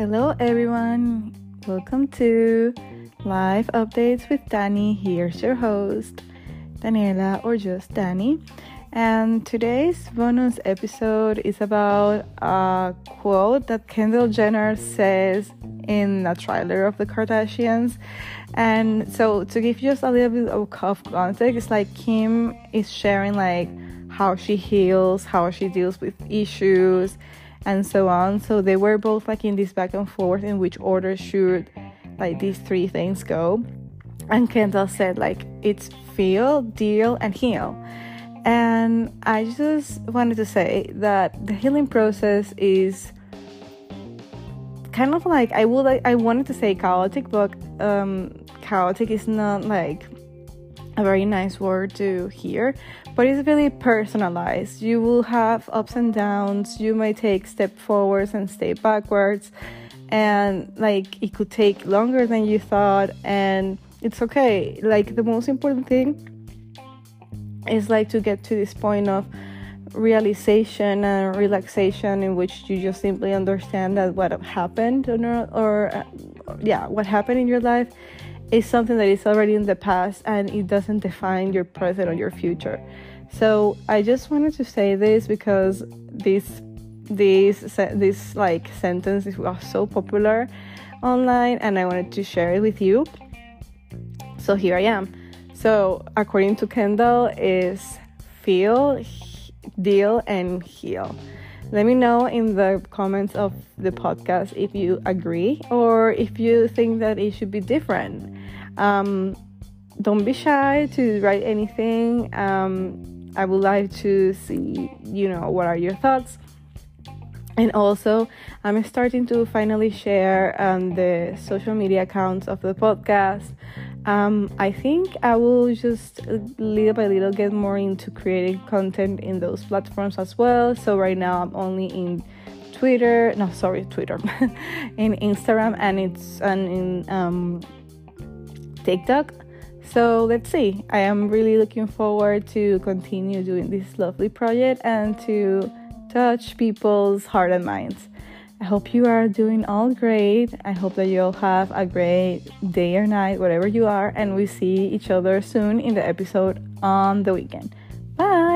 Hello, everyone. Welcome to Life Updates with Dani. Here's your host, Daniela, or just Dani. And today's bonus episode is about a quote that Kendall Jenner says in a trailer of the Kardashians. And so, to give you just a little bit of context, it's like Kim is sharing like how she heals, how she deals with issues, and so on. So they were both like in this back and forth in which order should like these three things go. And Kendall said like it's feel, deal, and heal. And I just wanted to say that the healing process is kind of like I would I wanted to say chaotic, but um, chaotic is not like a very nice word to hear, but it's really personalized. You will have ups and downs. You may take step forwards and step backwards, and like it could take longer than you thought, and it's okay. Like the most important thing is like to get to this point of realization and relaxation in which you just simply understand that what happened or, or uh, yeah what happened in your life is something that is already in the past and it doesn't define your present or your future. So I just wanted to say this because this this this like sentence was so popular online and I wanted to share it with you. So here I am. So according to Kendall is feel, deal and heal. Let me know in the comments of the podcast if you agree or if you think that it should be different. Um, don't be shy to write anything. Um, I would like to see, you know, what are your thoughts. And also, I'm starting to finally share um, the social media accounts of the podcast. Um, I think I will just little by little get more into creating content in those platforms as well. So right now I'm only in Twitter, no, sorry, Twitter, in Instagram, and it's and in um, TikTok. So let's see. I am really looking forward to continue doing this lovely project and to touch people's heart and minds. I hope you are doing all great. I hope that you'll have a great day or night, whatever you are, and we see each other soon in the episode on the weekend. Bye.